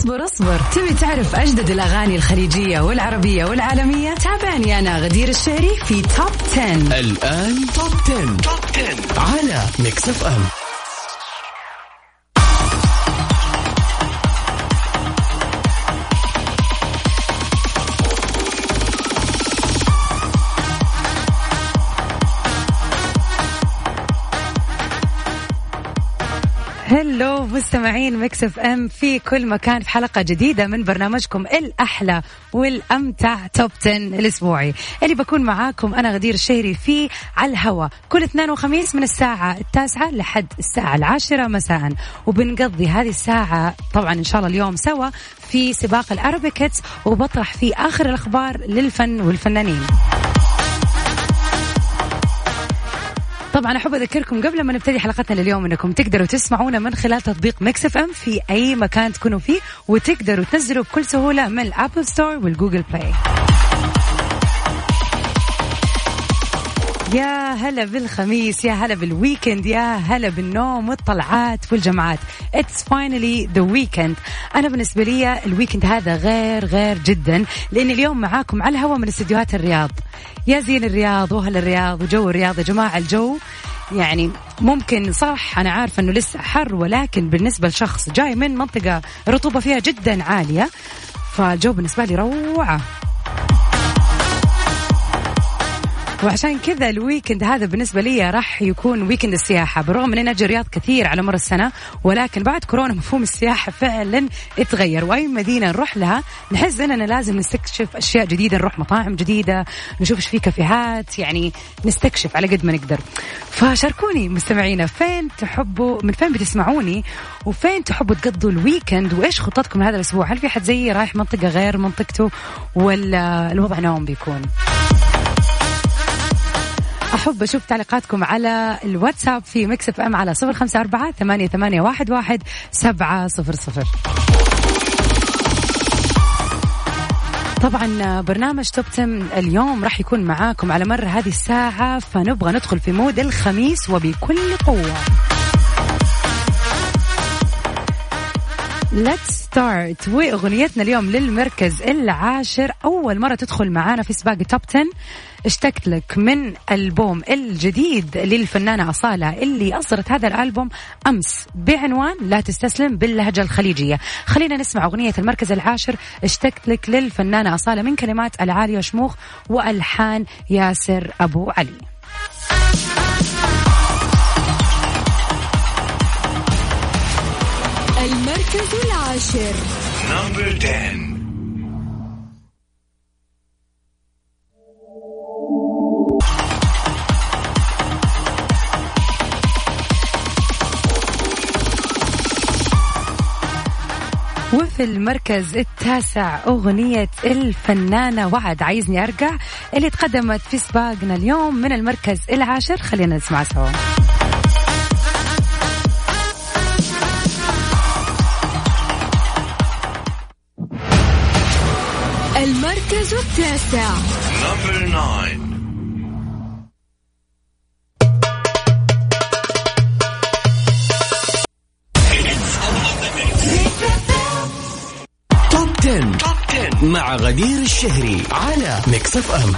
اصبر اصبر. تبي تعرف أجدد الأغاني الخليجية والعربية والعالمية؟ تابعني أنا غدير الشهري في Top 10 الآن Top 10. Top 10 على Mix FM Hello مستمعين Mix FM في كل مكان في حلقة جديدة من برنامجكم الأحلى والأمتع Top 10 الأسبوعي. اللي بكون معاكم أنا غدير الشهري في على الهوا. كل اثنين وخميس من الساعة التاسعة لحد الساعة العاشرة مساء. وبنقضي هذه الساعة طبعا إن شاء الله اليوم سوا في سباق ال Arabic hits وبطرح فيه آخر الأخبار للفن والفنانين. طبعا أحب أذكركم قبل ما نبتدي حلقتنا لليوم إنكم تقدروا تسمعونا من خلال تطبيق Mix FM في أي مكان تكونوا فيه وتقدروا تنزلوا بكل سهولة من ال App Store وال Google Play. يا هلا بالخميس يا هلا بال weekend يا هلا بالنوم والطلعات والجمعات. It's finally the weekend. أنا بالنسبة لي ال weekend هذا غير غير جدا لأن اليوم معاكم على الهواء من استديوهات الرياض. يا زين الرياض وأهل الرياض وجو الرياض يا جماعة الجو يعني ممكن صح أنا عارفة أنه لسه حر ولكن بالنسبة لشخص جاي من منطقة رطوبة فيها جدا عالية فالجو بالنسبة لي روعة. وعشان كذا ال weekend هذا بالنسبة لي راح يكون weekend السياحة. بالرغم اني أجي الرياض كثير على مر السنة ولكن بعد كورونا مفهوم السياحة فعلا اتغير. وأي مدينة نروح لها نحس إننا لازم نستكشف أشياء جديدة نروح مطاعم جديدة نشوف إيش في كافيهات يعني نستكشف على قد ما نقدر. فشاركوني مستمعينا فين تحبوا من فين بتسمعوني؟ وفين تحبوا تقضوا ال weekend وإيش خطتكم هذا الأسبوع؟ هل في حد زيي رايح منطقة غير منطقته ولا الوضع نوم بيكون؟ أحب أشوف تعليقاتكم على الواتساب في Mix FM على صفر خمسة أربعة ثمانية, ثمانية واحد, واحد سبعة صفر صفر. طبعا برنامج توب 10 اليوم راح يكون معاكم على مر هذه الساعة فنبغى ندخل في مود الخميس وبكل قوة. Let's start وأغنيتنا اليوم للمركز العاشر. أول مرة تدخل معانا في سباق توب 10 اشتقت لك من ألبوم الجديد للفنانة اصاله اللي أصدرت هذا الألبوم أمس بعنوان لا تستسلم باللهجة الخليجية. خلينا نسمع أغنية المركز العاشر. اشتقت لك للفنانة اصاله من كلمات العالية شموخ وألحان ياسر أبو علي. المركز العاشر. نمبر 10 وفي المركز التاسع أغنية الفنانة وعد عايزني أرجع اللي تقدمت في سباقنا اليوم من المركز العاشر. خلينا نسمع سوا. المركز التاسع. 10. Top 10 مع غدير الشهري على Mix FM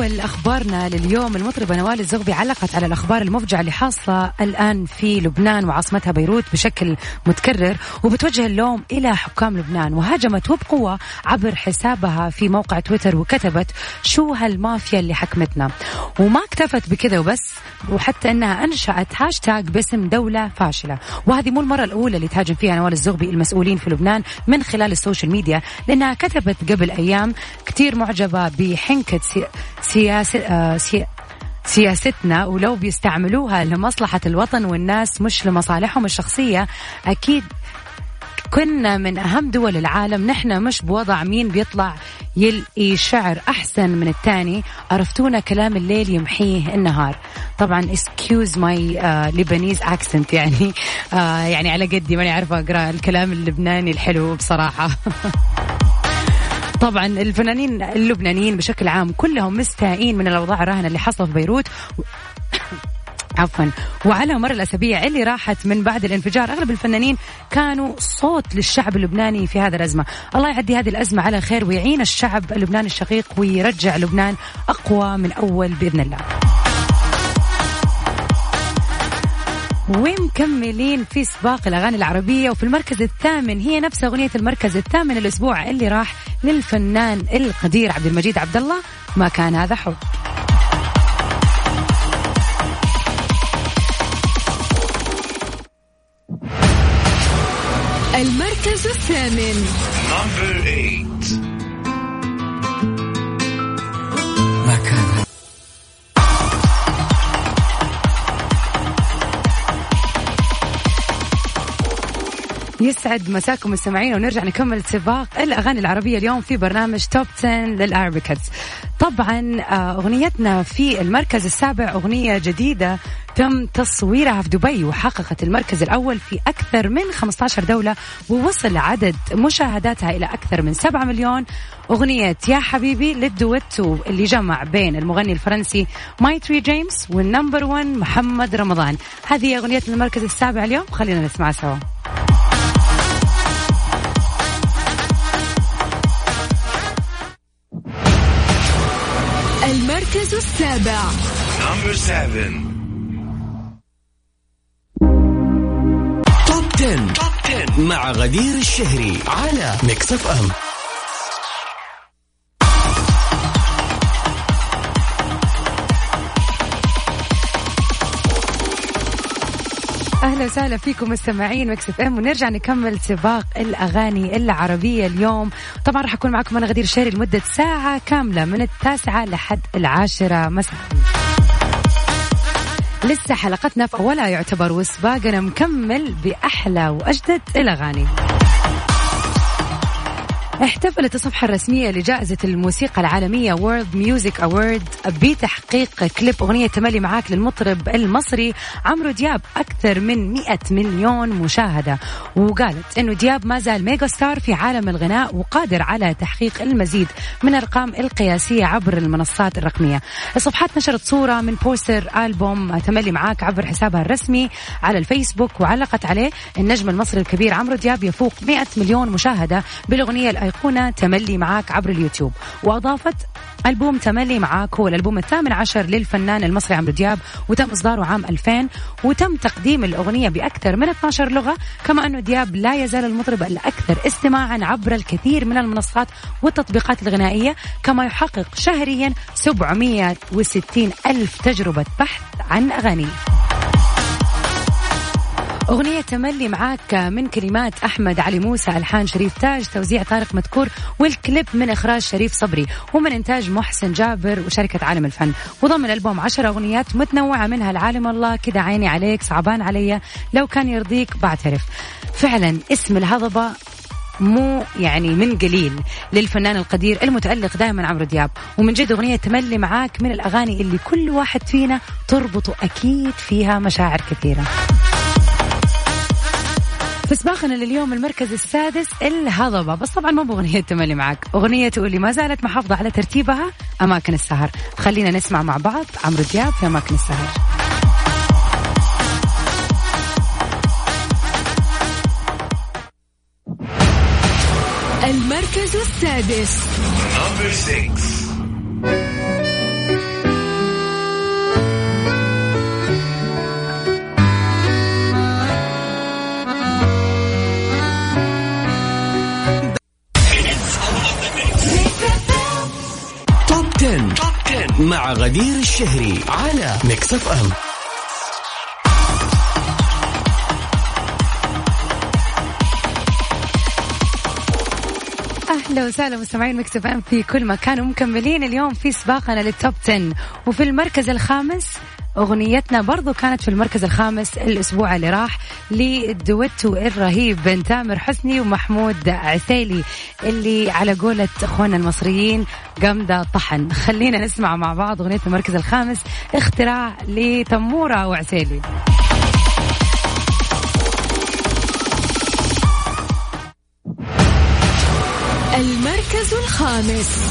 أول أخبارنا لليوم. المطربة نوال الزغبي علقت على الأخبار المفجعة اللي حاصلة الآن في لبنان وعاصمتها بيروت بشكل متكرر وبتوجه اللوم إلى حكام لبنان. وهاجمت وبقوة عبر حسابها في موقع تويتر وكتبت شو هالمافيا اللي حكمتنا. وما اكتفت بكذا وبس وحتى أنها أنشأت هاشتاج باسم دولة فاشلة. وهذه مو المرة الأولى اللي تهاجم فيها نوال الزغبي المسؤولين في لبنان من خلال ال social media لأنها كتبت قبل أيام كتير معجبة بحنكة سي... سياسة آه سي... سياستنا ولو بيستعملوها لمصلحة الوطن والناس مش لمصالحهم الشخصية أكيد كنا من أهم دول العالم. نحن مش بوضع مين بيطلع يلقي شعر أحسن من الثاني عرفتونا كلام الليل يمحيه النهار. طبعا excuse my uh, accent يعني uh, يعني على قدي ماني عارفة أقرأ الكلام اللبناني الحلو بصراحة. طبعا الفنانين اللبنانيين بشكل عام كلهم مستائين من الأوضاع الراهنة اللي حصلت في بيروت. و... عفوا. وعلى مر الأسابيع اللي راحت من بعد الانفجار أغلب الفنانين كانوا صوت للشعب اللبناني في هذه الأزمة، الله يعدي هذه الأزمة على خير ويعين الشعب اللبناني الشقيق ويرجع لبنان أقوى من أول بإذن الله. ومكملين في سباق الأغاني العربية. وفي المركز الثامن هي نفس أغنية المركز الثامن الأسبوع اللي راح للفنان القدير عبد المجيد عبد الله. ما كان هذا حب. المركز الثامن. يسعد مساكم مستمعين ونرجع نكمل سباق الأغاني العربية اليوم في برنامج توب 10 للاربيكتس طبعا آه، أغنيتنا في المركز السابع أغنية جديدة تم تصويرها في دبي وحققت المركز الأول في أكثر من 15 دولة ووصل عدد مشاهداتها إلى أكثر من 7 مليون. أغنية يا حبيبي للدويتو اللي جمع بين المغني الفرنسي ميتر جيمس وال number 1 محمد رمضان. هذه أغنية المركز السابع اليوم. خلينا نسمعها سوا. المركز السابع Number seven. Top 10. Top 10 مع غدير الشهري على Mix FM أهلا وسهلا فيكم مستمعين Mix FM ونرجع نكمل سباق الأغاني العربية اليوم. طبعا راح أكون معكم أنا غدير الشهري لمدة ساعة كاملة من التاسعة لحد العاشرة مساء. لسه حلقتنا في اولها يعتبر وسباقنا مكمل بأحلى وأجدد الأغاني. احتفلت الصفحة الرسمية لجائزة الموسيقى العالمية World Music Award بتحقيق كليب أغنية تملي معاك للمطرب المصري عمرو دياب أكثر من 100 مليون مشاهدة. وقالت أنه دياب ما زال mega star في عالم الغناء وقادر على تحقيق المزيد من الأرقام القياسية عبر المنصات الرقمية. الصفحات نشرت صورة من بوستر ألبوم تملي معاك عبر حسابها الرسمي على الفيسبوك وعلقت عليه النجم المصري الكبير عمرو دياب يفوق 100 مليون مشاهدة بالأغنية الأيقونة تملي معاك عبر اليوتيوب. وأضافت ألبوم تملي معاك هو الألبوم الثامن عشر للفنان المصري عمرو دياب وتم إصداره عام 2000 وتم تقديم الأغنية بأكثر من 12 لغة كما أنه دياب لا يزال المطرب الأكثر استماعا عبر الكثير من المنصات والتطبيقات الغنائية كما يحقق شهريا 760 ألف تجربة بحث عن أغانيه. أغنية تملي معاك من كلمات أحمد علي موسى ألحان شريف تاج توزيع طارق مدكور والكليب من إخراج شريف صبري ومن إنتاج محسن جابر وشركة عالم الفن. وضمن الألبوم عشر أغنيات متنوعة منها العالم الله كذا عيني عليك صعبان علي لو كان يرضيك بعترف. فعلا اسم الهضبة مو يعني من قليل للفنان القدير المتألق دائما عمرو دياب. ومن جد أغنية تملي معاك من الأغاني اللي كل واحد فينا تربطه أكيد فيها مشاعر كثيرة. في سباقنا لليوم المركز السادس الهضبة. بس طبعا مو بأغنية تملي معك. أغنية تقولي ما زالت محافظة على ترتيبها أماكن السهر. خلينا نسمع مع بعض عمرو دياب في أماكن السهر. المركز السادس. مع غدير الشهري على Mix FM أهلا وسهلا مستمعين Mix FM في كل مكان ومكملين اليوم في سباقنا لل top 10 وفي المركز الخامس أغنيتنا برضو كانت في المركز الخامس الأسبوع اللي راح للدويتو الرهيب بين تامر حسني ومحمود العسيلي اللي على قولة أخواننا المصريين قمدة طحن. خلينا نسمع مع بعض أغنية المركز الخامس اختراع لتمورة وعسيلي المركز الخامس.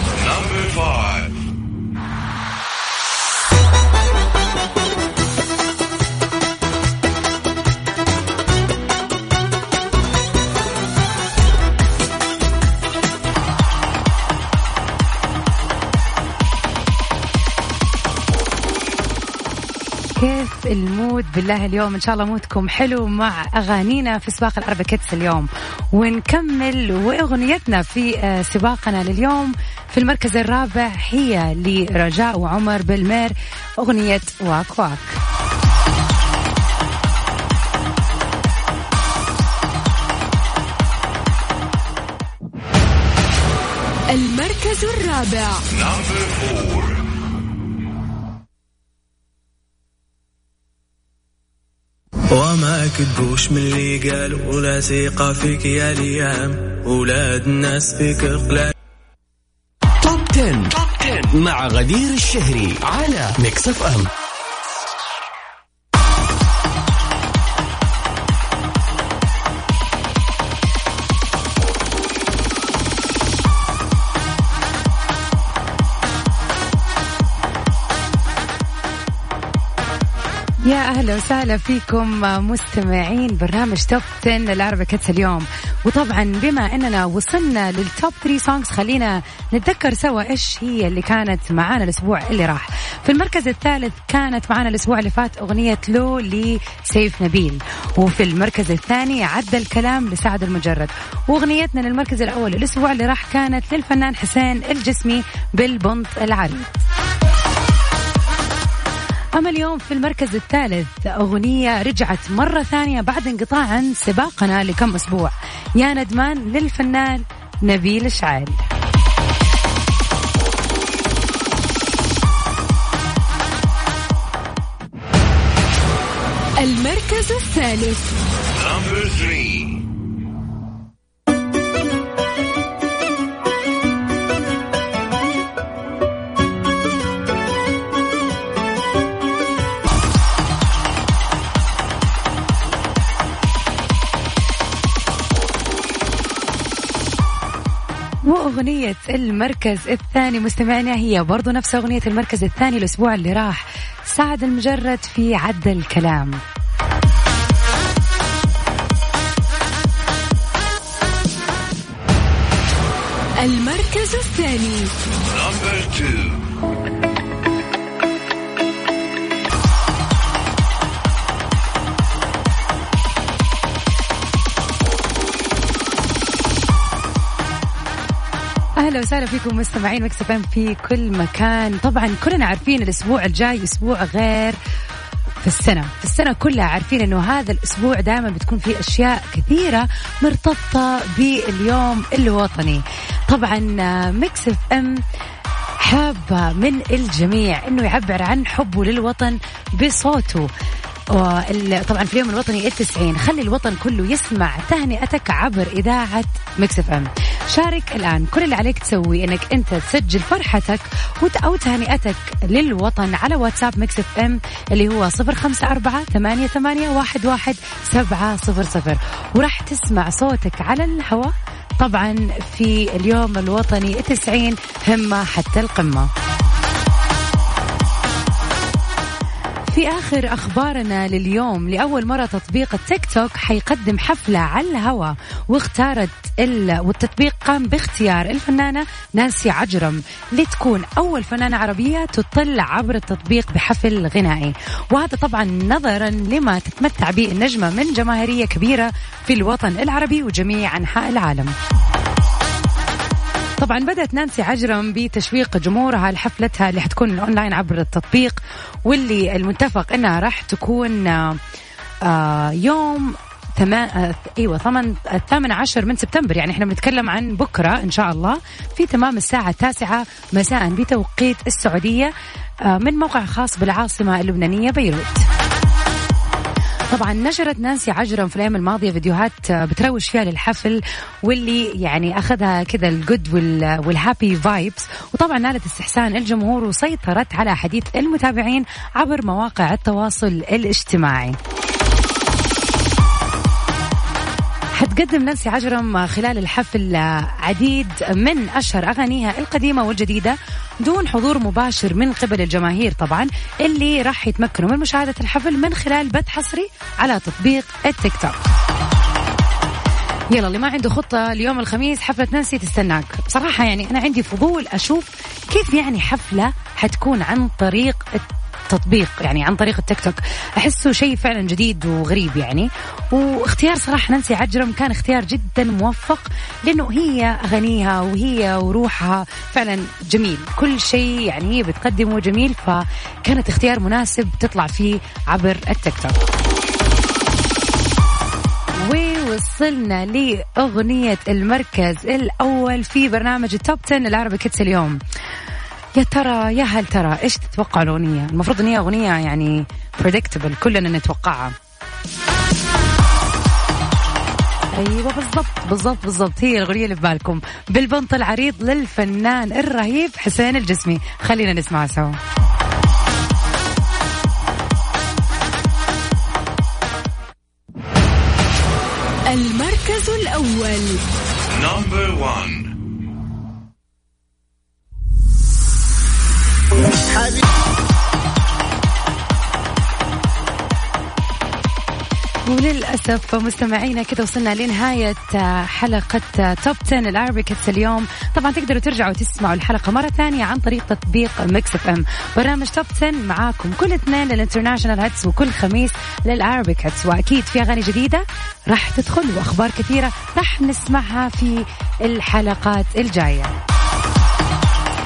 كيف المود بالله اليوم؟ إن شاء الله مودكم حلو مع أغانينا في سباق الأربع كتس اليوم. ونكمل وأغنيتنا في آه، سباقنا لليوم في المركز الرابع هي لرجاء وعمر بالمير أغنية واك واك. المركز الرابع. وما كدبوش من اللي قالوا ولا ثقة فيك يا ليام ولاد الناس فيك قلال top 10. top 10 مع غدير الشهري على Mix FM يا أهلا وسهلا فيكم مستمعين برنامج top 10 ال Arabic hits اليوم. وطبعا بما إننا وصلنا لل top 3 songs خلينا نتذكر سوا إيش هي اللي كانت معانا الأسبوع اللي راح. في المركز الثالث كانت معانا الأسبوع اللي فات أغنية لو لسيف نبيل. وفي المركز الثاني عدى الكلام لسعد لمجرد. وأغنيتنا للمركز الأول الأسبوع اللي راح كانت للفنان حسين الجسمي بالبنط العريض. أما اليوم في المركز الثالث أغنية رجعت مرة ثانية بعد انقطاع عن سباقنا لكم أسبوع. يا ندمان للفنان نبيل شعيل. المركز الثالث. وأغنية المركز الثاني مستمعنا هي برضو نفس أغنية المركز الثاني الأسبوع اللي راح. سعد المجرد في عد الكلام. المركز الثاني. أهلا وسهلا فيكم مستمعين Mix FM في كل مكان. طبعا كلنا عارفين الأسبوع الجاي أسبوع غير في السنة. في السنة كلها عارفين إنه هذا الأسبوع دائما بتكون فيه أشياء كثيرة مرتبطة باليوم الوطني. طبعا Mix FM حابة من الجميع إنه يعبر عن حبه للوطن بصوته. طبعا في اليوم الوطني التسعين خلي الوطن كله يسمع تهنئتك عبر إذاعة Mix FM. شارك الآن. كل اللي عليك تسوي إنك أنت تسجل فرحتك أو تهنئتك للوطن على واتساب Mix FM اللي هو صفر خمسة أربعة ثمانية, ثمانية واحد, واحد سبعة صفر صفر. وراح تسمع صوتك على الهواء. طبعا في اليوم الوطني التسعين همة حتى القمة. في آخر أخبارنا لليوم. لأول مرة تطبيق التيك توك حيقدم حفلة على الهواء واختارت ال... والتطبيق قام باختيار الفنانة نانسي عجرم لتكون أول فنانة عربية تطل عبر التطبيق بحفل غنائي. وهذا طبعا نظرا لما تتمتع به النجمة من جماهيرية كبيرة في الوطن العربي وجميع أنحاء العالم. طبعا بدأت نانسي عجرم بتشويق جمهورها لحفلتها اللي حتكون الأونلاين عبر التطبيق واللي المتفق إنها راح تكون آه، آه، يوم تما... أيوه ثمن الثامن عشر من سبتمبر. يعني إحنا بنتكلم عن بكرة إن شاء الله في تمام الساعة التاسعة مساء بتوقيت السعودية آه، من موقع خاص بالعاصمة اللبنانية بيروت. طبعا نشرت نانسي عجرم في الأيام الماضية فيديوهات آه، بتروج فيها للحفل واللي يعني أخذها كذا ال good وال happy vibes وطبعا نالت استحسان الجمهور وسيطرت على حديث المتابعين عبر مواقع التواصل الاجتماعي. حتقدم نانسي عجرم خلال الحفل عديد من أشهر أغانيها القديمة والجديدة دون حضور مباشر من قبل الجماهير طبعا اللي راح يتمكنوا من مشاهدة الحفل من خلال بث حصري على تطبيق التيك توك. يلا اللي ما عنده خطة اليوم الخميس حفلة نانسي تستناك. بصراحة يعني أنا عندي فضول أشوف كيف يعني حفلة حتكون عن طريق التطبيق يعني عن طريق التيك توك. أحسه شيء فعلا جديد وغريب يعني. واختيار صراحة نانسي عجرم كان اختيار جدا موفق لأنه هي اغانيها وهي وروحها فعلا جميل. كل شيء يعني هي بتقدمه جميل فكانت اختيار مناسب تطلع فيه عبر التيك توك. ووصلنا لأغنية المركز الأول في برنامج ال top 10 ال Arabic hits اليوم. يا ترى يا هل ترى إيش تتوقع الأغنية؟ المفروض إن هي أغنية يعني بريدكتبل كلنا نتوقعها. أيوه بالضبط بالضبط بالضبط هي الأغنية اللي في بالكم بالبنط العريض للفنان الرهيب حسين الجسمي خلينا نسمعها سوا. المركز الأول Number one. وللأسف مستمعينا كذا وصلنا لنهاية حلقة top 10 العربي اليوم. طبعا تقدروا ترجعوا تسمعوا الحلقة مرة ثانية عن طريق تطبيق Mix FM برنامج top 10 معاكم كل اثنين لل international hits وكل خميس لل Arabic hits وأكيد في أغاني جديدة راح تدخل وأخبار كثيرة راح نسمعها في الحلقات الجاية.